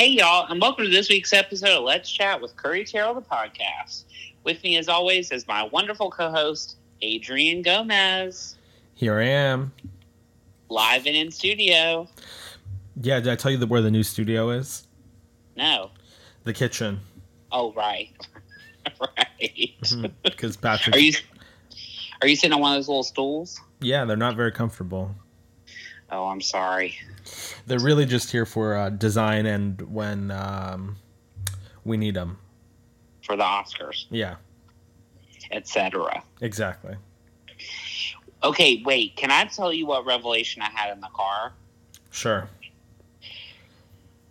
Welcome to this week's episode of Let's Chat with Curry Terrell, the podcast. With me, as always, is my wonderful co host, Adrian Gomez, Here I am. live and in studio. Yeah, did I tell you where the new studio is? No. The kitchen. Oh, right. right. Mm-hmm, because Patrick. Are you are you sitting on one of those little stools? Yeah, they're not very comfortable. Oh, I'm sorry. They're really just here for uh, design and when um, we need them. For the Oscars, Yeah, etc. exactly. Okay, wait. Can I tell you what revelation I had in the car? Sure.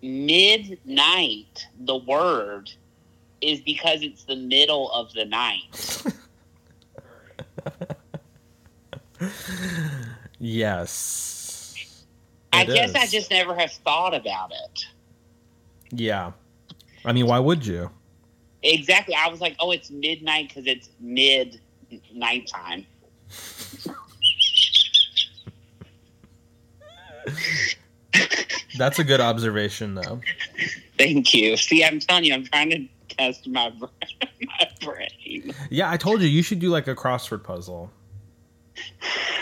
Midnight, the word, is because it's the middle of the night. Yes. I It guess I just never have thought about it. Yeah. I mean, why would you? Exactly. I was like, oh, it's midnight because it's mid nighttime. That's a good observation, though. Thank you. See, I'm telling you, I'm trying to test my brain. my brain. Yeah, I told you you should do like a crossword puzzle.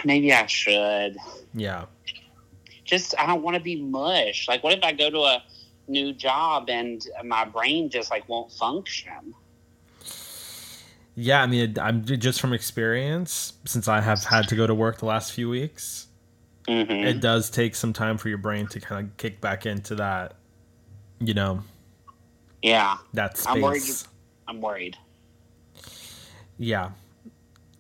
Maybe I should. Yeah. Just, I don't want to be mush. Like, what if I go to a new job and my brain just like won't function? Yeah, I mean, I'm just from experience, since I have had to go to work the last few weeks. hmm it does take some time for your brain to kind of kick back into that you know yeah, that's. I'm worried. I'm worried. yeah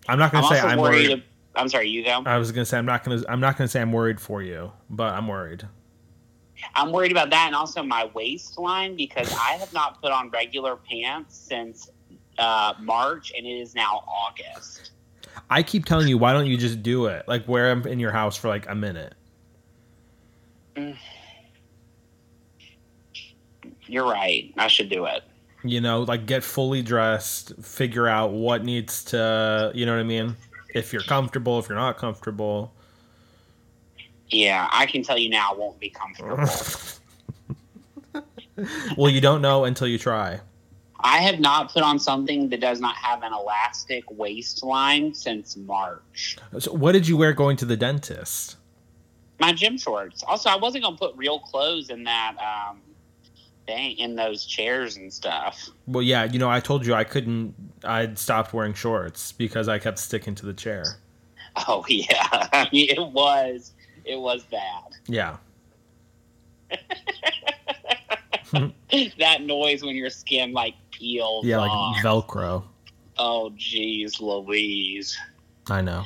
i'm not gonna I'm say i'm worried. worried I'm sorry, you go. i was gonna say i'm not gonna i'm not gonna say i'm worried for you but i'm worried I'm worried about that and also my waistline because I have not put on regular pants since uh, March and it is now August. i keep telling you why don't you just do it like wear them in your house for like a minute You're right. I should do it. you know like get fully dressed figure out what needs to you know what i mean if you're comfortable if you're not comfortable Yeah, I can tell you now it won't be comfortable. well you don't know until you try I have not put on something that does not have an elastic waistline since March. so what did you wear going to the dentist My gym shorts. Also, I wasn't gonna put real clothes in that um, thing in those chairs and stuff. Well, yeah, you know, I told you I couldn't. I'd stopped wearing shorts because I kept sticking to the chair. Oh yeah, I mean, it was it was bad. Yeah, that noise when your skin like peels yeah, off. like Velcro. oh jeez louise I know.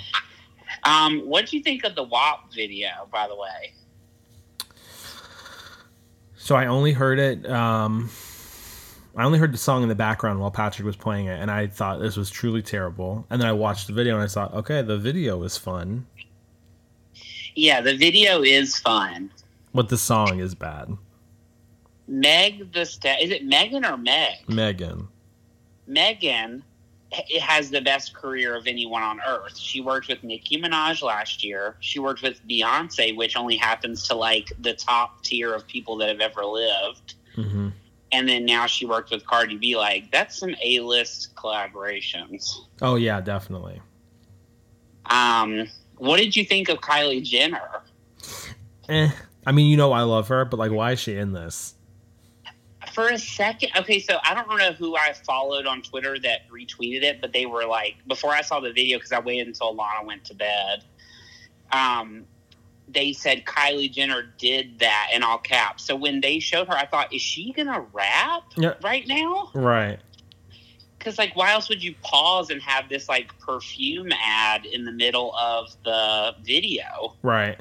um what do you think of the WAP video by the way So I only heard it. Um, I only heard the song in the background while Patrick was playing it, and I thought this was truly terrible. And then I watched the video, and I thought, okay, the video is fun, yeah the video is fun but the song is bad. meg the sta- is it megan or meg Megan. megan has the best career of anyone on earth she worked with nicki minaj last year she worked with beyonce which only happens to like the top tier of people that have ever lived hmm and then now she worked with Cardi B. Like that's some A list collaborations. Oh yeah, definitely. Um, what did you think of Kylie Jenner? Eh. I mean, you know, I love her, but like, why is she in this? For a second, okay, so I don't know who I followed on Twitter that retweeted it, but they were like before I saw the video because I waited until Lana went to bed. Um, they said Kylie Jenner did that in all caps. So when they showed her, I thought, is she gonna rap Yeah. right now? Right. Because like, why else would you pause and have this like perfume ad in the middle of the video? Right.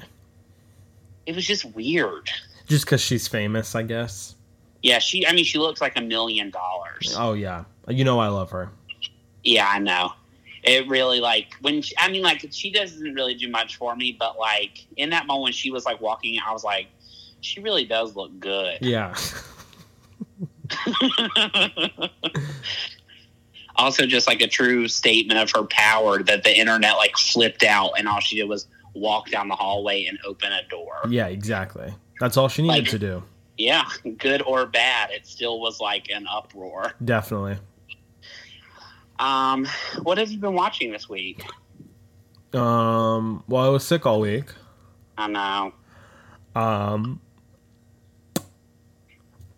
It was just weird. Just because she's famous, I guess. Yeah, she. I mean, she looks like a million dollars. Oh yeah, you know I love her. Yeah, I know. It really like when she, I mean, like she doesn't really do much for me, but like in that moment, she was like walking. I was like, she really does look good. Yeah. also, just like a true statement of her power that the internet like flipped out, and all she did was walk down the hallway and open a door. yeah, exactly. That's all she needed Like- to do. Yeah, good or bad, it still was like an uproar. Definitely. Um, what have you been watching this week? Um, well, I was sick all week. I know. Um,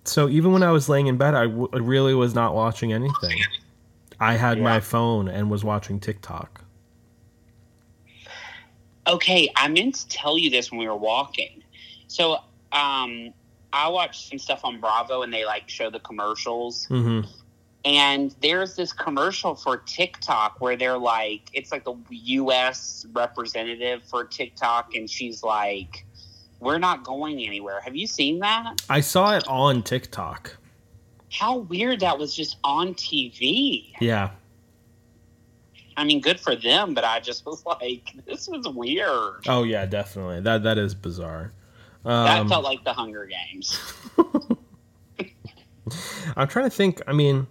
so even when I was laying in bed, I, w- really was not watching anything. I had Yeah. my phone and was watching TikTok. Okay, I meant to tell you this when we were walking. So, um, I watched some stuff on Bravo, and they like show the commercials. hmm And there's this commercial for TikTok where they're like, it's like the U.S. representative for TikTok, and she's like, "We're not going anywhere." Have you seen that? I saw it on TikTok. How weird that was just on TV. Yeah. I mean, good for them, but I just was like, this was weird. Oh yeah, definitely. That that is bizarre. That Um, felt like the Hunger Games. I'm trying to think. I mean,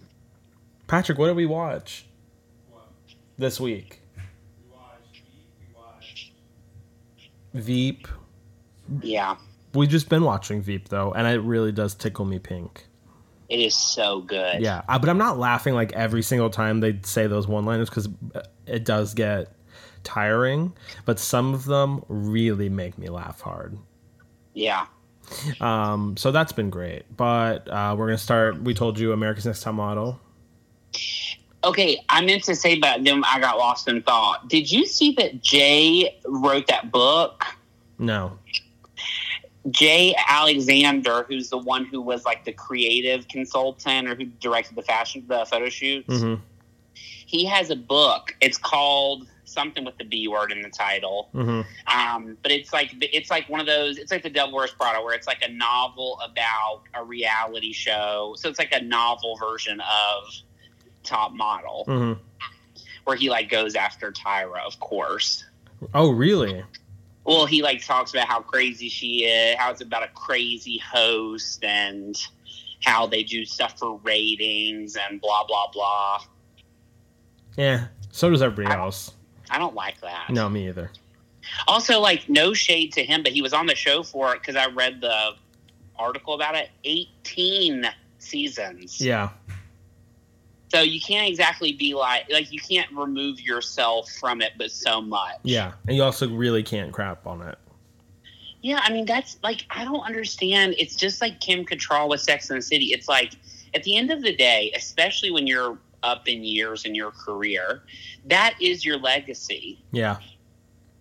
Patrick, what did we watch this week? Veep. Yeah, We've just been watching Veep though, and it really does tickle me pink. it is so good. Yeah, uh, but I'm not laughing like every single time they say those one-liners because it does get tiring. But some of them really make me laugh hard. Yeah. Um, so that's been great. But uh, we're gonna start. We told you America's Next Top Model. Okay, I meant to say, but then I got lost in thought. Did you see that Jay wrote that book? No. Jay Alexander, who's the one who was like the creative consultant or who directed the fashion, the photo shoots, hmm he has a book. It's called something with the B word in the title. hmm Um, but it's like it's like one of those. It's like the Devil Wears Prada, where it's like a novel about a reality show. So it's like a novel version of Top Model, hmm where he like goes after Tyra, of course. Oh, really? Well, he like talks about how crazy she is, how it's about a crazy host, and how they do stuff for ratings and blah blah blah. Yeah. So does everybody else. I don't like that. No, me either. Also, like no shade to him, but he was on the show for it because I read the article about it. Eighteen seasons. Yeah. So you can't exactly be like like you can't remove yourself from it, but so much. Yeah. And you also really can't crap on it. Yeah, I mean that's like I don't understand. It's just like Kim Cattrall with Sex and the City. It's like at the end of the day, especially when you're up in years in your career, that is your legacy, Yeah.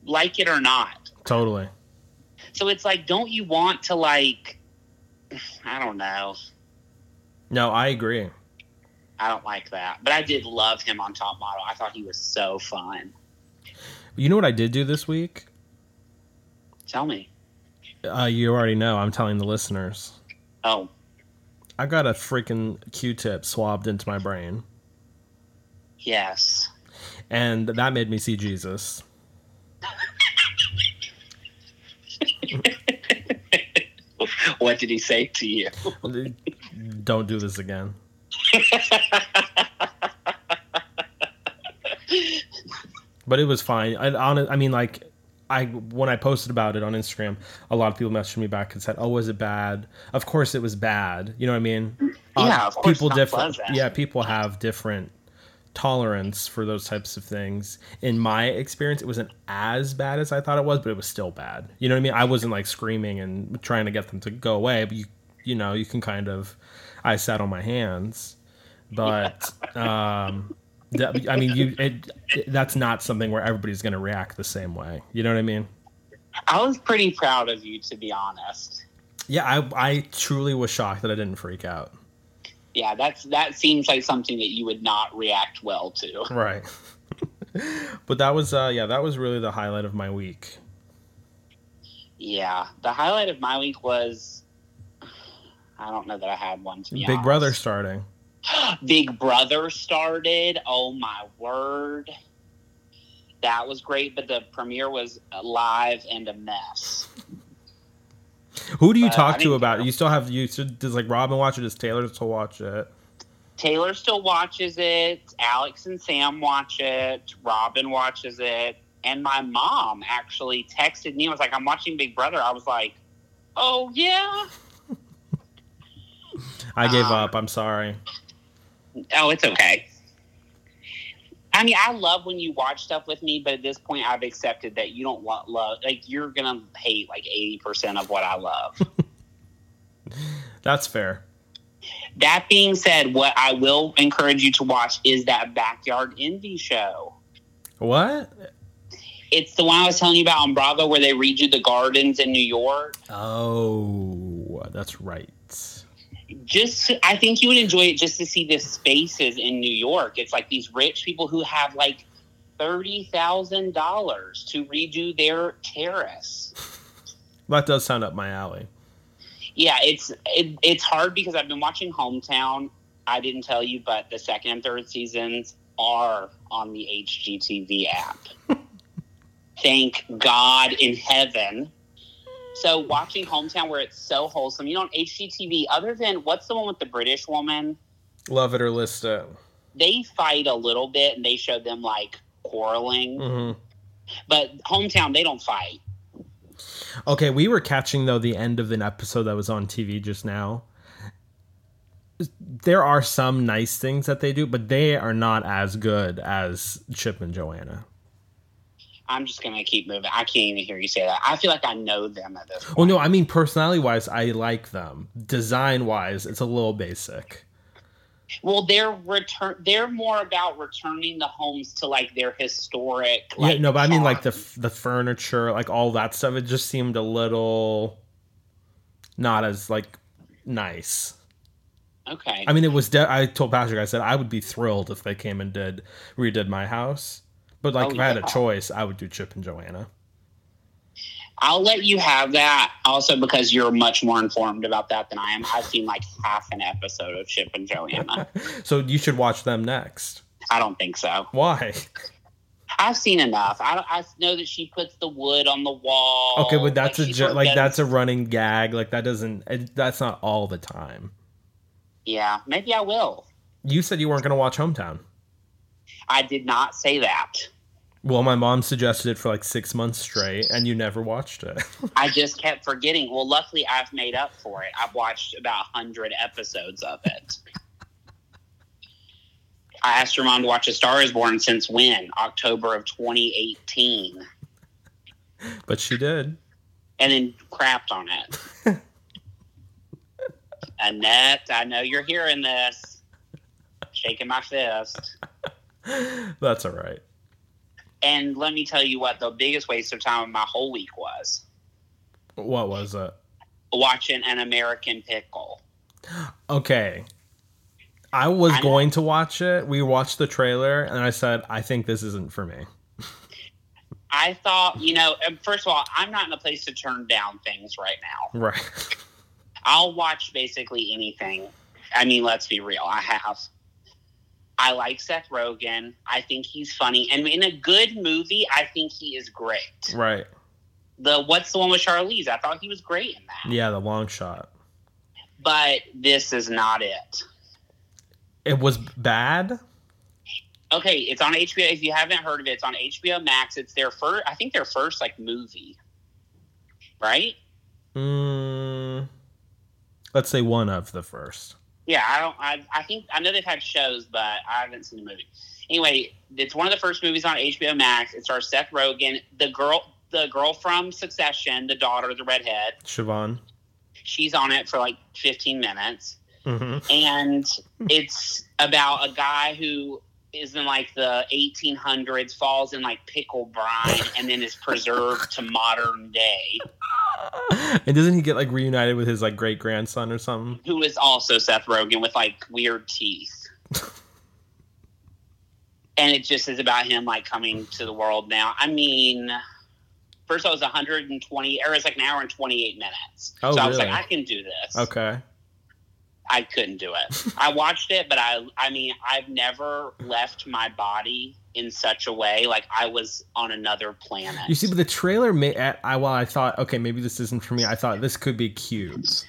like it or not. Totally. So it's like, don't you want to like? I don't know. No, I agree. I don't like that, but I did love him on Top Model. I thought he was so fun. You know what I did do this week? Tell me. Uh, you already know. I'm telling the listeners. Oh, I got a freaking Q-tip swabbed into my brain, yes. and that made me see Jesus. what did he say to you? Don't do this again. but it was fine. I, on, I mean, like, I when I posted about it on Instagram, a lot of people messaged me back and said, "Oh, was it bad?" Of course, it was bad. You know what I mean? Yeah, of course people different. Yeah, people have different tolerance for those types of things. In my experience, it wasn't as bad as I thought it was, but it was still bad. You know what I mean? I wasn't like screaming and trying to get them to go away, but you, you know, you can kind of. I sat on my hands, but um, that, I mean, you. It, it, that's not something where everybody's going to react the same way. You know what I mean? I was pretty proud of you, to be honest. Yeah, I, I truly was shocked that I didn't freak out. Yeah, that's that seems like something that you would not react well to. Right. but that was uh yeah, that was really the highlight of my week. Yeah, the highlight of my week was I don't know that I had one to be Big honest. Brother starting. Big Brother started. Oh my word. That was great, but the premiere was live and a mess. Who do you Uh, I talk to about it? You still have you does like Robin watch it? Does Taylor still watch it? Taylor still watches it. Alex and Sam watch it. Robin watches it. And my mom actually texted me and was like, I'm watching Big Brother. I was like, oh, yeah. I gave Um, up. I'm sorry. Oh, it's okay. I mean, I love when you watch stuff with me, but at this point, I've accepted that you don't lo- love. Like, you're gonna hate like eighty percent of what I love. That's fair. that being said, what I will encourage you to watch is that Backyard Envy show. What? It's the one I was telling you about on Bravo, where they redo the gardens in New York. Oh, that's right. Just I think you would enjoy it just to see the spaces in New York. It's like these rich people who have like thirty thousand dollars to redo their terrace. That does sound up my alley. Yeah, it's it, it's hard because I've been watching Hometown. I didn't tell you, but the second and third seasons are on the HGTV app. Thank God in heaven. So watching Hometown, where it's so wholesome, you know, on HGTV. Other than what's the one with the British woman? Love it or list it. they fight a little bit and they show them like quarreling hmm but hometown they don't fight Okay, we were catching though the end of an episode that was on TV just now. There are some nice things that they do, but they are not as good as Chip and Joanna. I'm just gonna keep moving i can't even hear you say that i feel like i know them at this point Well, no, I mean personality wise, I like them. Design wise, it's a little basic. well they're return they're more about returning the homes to like their historic like, yeah, no, but I mean like the the furniture, like all that stuff. It just seemed a little not as like nice. okay I mean, it was. De- I told Patrick, I said I would be thrilled if they came and did redid my house. But like, Oh, if I had a choice, I would do Chip and Joanna. i'll let you have that also because you're much more informed about that than i am i've seen like half an episode of chip and joanna So you should watch them next. i don't think so Why? i've seen enough i, I know that she puts the wood on the wall Okay, but that's Like, a she jo- sort of like that's a running gag. Like that doesn't. It, that's not all the time. yeah maybe i will You said you weren't going to watch Hometown. I did not say that. Well, my mom suggested it for like six months straight, and you never watched it. I just kept forgetting. Well, luckily, I've made up for it. I've watched about 100 episodes of it. I asked your mom to watch A Star is Born since when? October of 2018. but she did. And then crapped on it. Annette, I know you're hearing this. Shaking my fist. That's all right. And let me tell you what the biggest waste of time of my whole week was What was it? watching An American Pickle. Okay. I was I going to watch it. We watched the trailer, and I said, I think this isn't for me. I thought, you know, first of all, I'm not in a place to turn down things right now. Right. I'll watch basically anything. I mean, let's be real. I have. I like Seth Rogen. I think he's funny, and in a good movie, I think he is great. right. The what's the one with Charlize? I thought he was great in that. Yeah, the long shot. But this is not it. It was bad. Okay, it's on HBO. If you haven't heard of it, it's on HBO Max. It's their first. I think their first like movie. Right? Mm, let's say one of the first. Yeah, I don't. I, I think I know they've had shows, but I haven't seen the movie. Anyway, it's one of the first movies on HBO Max. It stars Seth Rogen, the girl, the girl from Succession, the daughter, of the redhead. Siobhan. She's on it for like 15 minutes, hmm and it's about a guy who is in like the 1800s, falls in like pickle brine, and then is preserved to modern day. and doesn't he get like reunited with his like great grandson or something? Who is also Seth Rogen with like weird teeth. and it just is about him like coming to the world now. I mean, first it was 120, or it was like an hour and 28 minutes. Oh, so I was like, I can do this. Okay. I couldn't do it. I watched it, but I, I mean, I've never left my body in such a way like I was on another planet. You see, but the trailer made. At, I while I thought, okay, maybe this isn't for me. I thought this could be cute.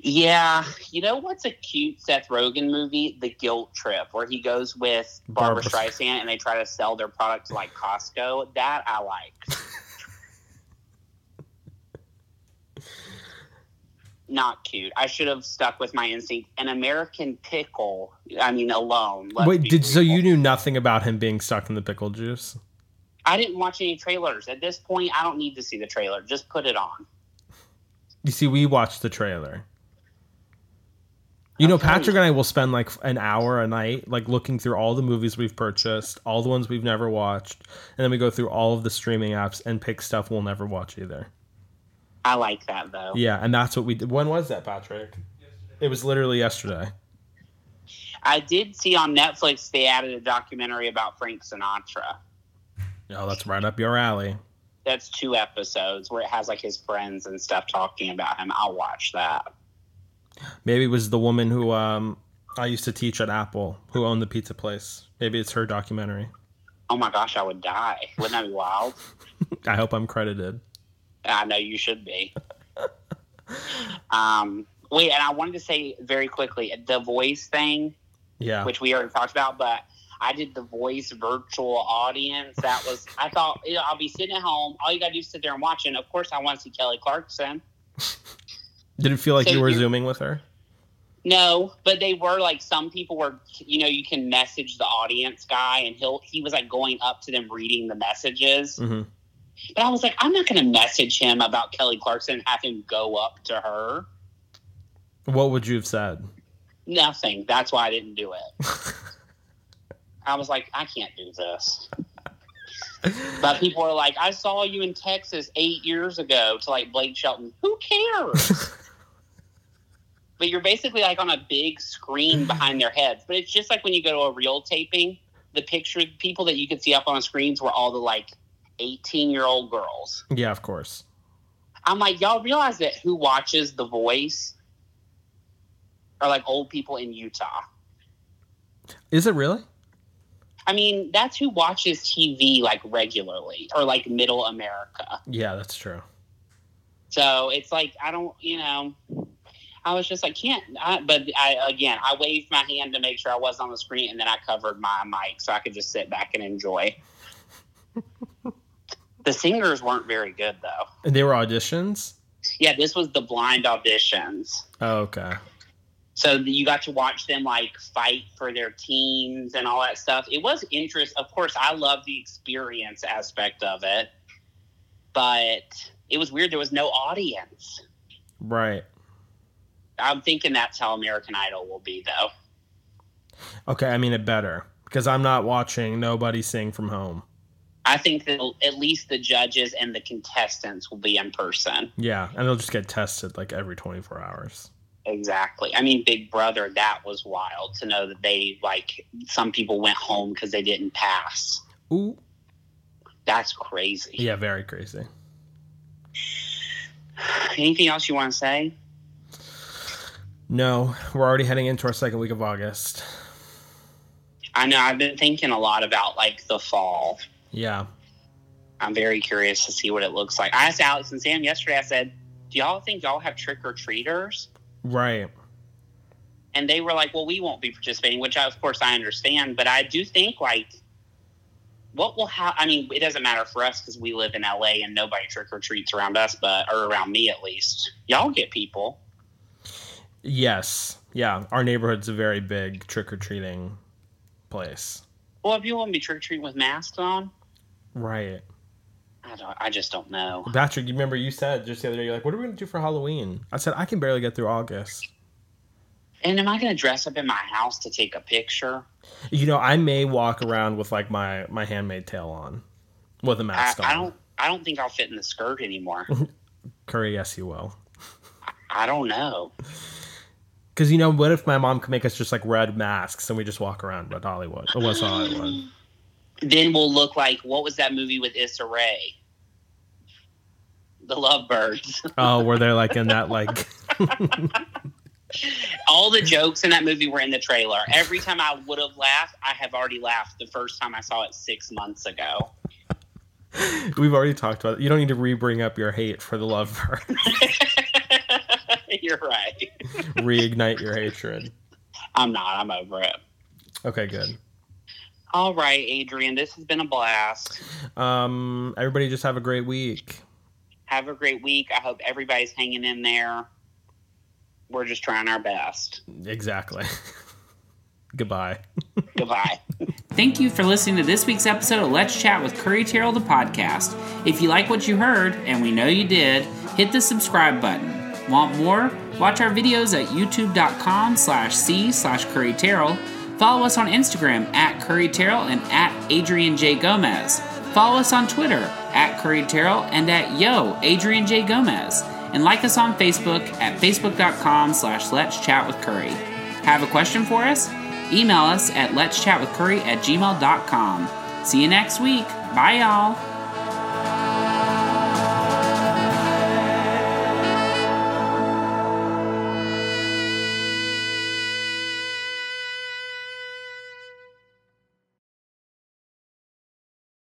Yeah, you know what's a cute Seth Rogen movie? The Guilt Trip, where he goes with Barbra, Barbra- Streisand and they try to sell their product to like Costco. That I like. not cute. I should have stuck with my instinct. An American pickle. I mean, alone. Wait, did so you knew nothing about him being stuck in the pickle juice? I didn't watch any trailers. At this point, I don't need to see the trailer. Just put it on. You see, we watched the trailer. You know, Patrick and I will spend like an hour a night, like looking through all the movies we've purchased, all the ones we've never watched, and then we go through all of the streaming apps and pick stuff we'll never watch either. I like that though. Yeah, and that's what we did. When was that, Patrick? It was literally yesterday. I did see on Netflix they added a documentary about Frank Sinatra. Oh, that's right up your alley. That's two episodes where it has like his friends and stuff talking about him. I'll watch that. Maybe it was the woman who um, I used to teach at Apple who owned the pizza place. Maybe it's her documentary. Oh my gosh, I would die. Wouldn't that be wild? I hope I'm credited. I know you should be. um, wait, and I wanted to say very quickly the voice thing, Yeah. which we already talked about, but I did the voice virtual audience. That was I thought you know, I'll be sitting at home. All you gotta do is sit there and watch. And of course, I want to see Kelly Clarkson. Did it feel like So you were zooming with her? No, but they were like some people were. You know, you can message the audience guy, and he'll he was like going up to them reading the messages. hmm But I was like, I'm not going to message him about Kelly Clarkson and have him go up to her. What would you have said? Nothing. That's why I didn't do it. I was like, I can't do this. But people are like, I saw you in Texas eight years ago to like Blake Shelton. Who cares? but you're basically like on a big screen behind their heads. But it's just like when you go to a real taping, the picture people that you could see up on screens were all the like 18 year old girls. yeah, of course. I'm like, y'all realize that who watches The Voice are like old people in Utah. Is it really? I mean, that's who watches TV like regularly or like middle America. Yeah, that's true. So it's like, I don't, you know, I was just like, can't, I, but I, again, I waved my hand to make sure I was on the screen and then I covered my mic so I could just sit back and enjoy. the singers weren't very good though. And they were auditions? Yeah, this was the blind auditions. Oh, okay. so you got to watch them like fight for their teams and all that stuff it was interest of course i love the experience aspect of it but it was weird there was no audience Right. i'm thinking that's how american idol will be though Okay, I mean it better because I'm not watching nobody sing from home. I think that at least the judges and the contestants will be in person Yeah, and they'll just get tested like every 24 hours. exactly i mean big brother that was wild to know that they like some people went home because they didn't pass Ooh. that's crazy Yeah, very crazy. anything else you want to say No, we're already heading into our second week of August. I know I've been thinking a lot about like the fall. Yeah. I'm very curious to see what it looks like. I asked Alex and Sam yesterday. I said, "Do y'all think y'all have trick or treaters?" Right. And they were like, "Well, we won't be participating," which I, of course I understand. But I do think like, what will happen? I mean, it doesn't matter for us because we live in LA and nobody trick or treats around us, but or around me at least. Y'all get people. Yes. Yeah, our neighborhood's a very big trick or treating place. Well, if you want to be trick or treating with masks on, Right. I don't. I just don't know. Patrick, you remember you said just the other day, you're like, what are we going to do for Halloween? I said, I can barely get through August. And am I going to dress up in my house to take a picture? You know, I may walk around with like my, my handmade tail on with a mask I on. don't. I don't think I'll fit in the skirt anymore. Curry, yes, you will. I don't know. Because, you know, what if my mom could make us just like red masks and we just walk around Red Hollywood? Or West Hollywood? Then we'll look like what was that movie with Issa Rae? The Lovebirds. Oh, were they like in that like. All the jokes in that movie were in the trailer. Every time I would have laughed, I have already laughed the first time I saw it six months ago. We've already talked about it. You don't need to re bring up your hate for the Lovebird. You're right. Reignite your hatred. I'm not. I'm over it. Okay, good. All right, Adrian. This has been a blast. Um, everybody just have a great week. Have a great week. I hope everybody's hanging in there. we're just trying our best. Exactly. Goodbye. Goodbye. Thank you for listening to this week's episode of Let's Chat with Curry Terrell, the podcast. If you like what you heard, and we know you did, hit the subscribe button. Want more? Watch our videos at youtube.com slash c slash Curry Terrell. Follow us on Instagram at Curry Terrell and at Adrian J. Gomez. Follow us on Twitter at Curry Terrell and at Yo Adrian J. Gomez. And like us on Facebook at facebook.com slash Let's Chat with Curry. Have a question for us? Email us at let's chat with curry at gmail.com. See you next week. Bye, y'all.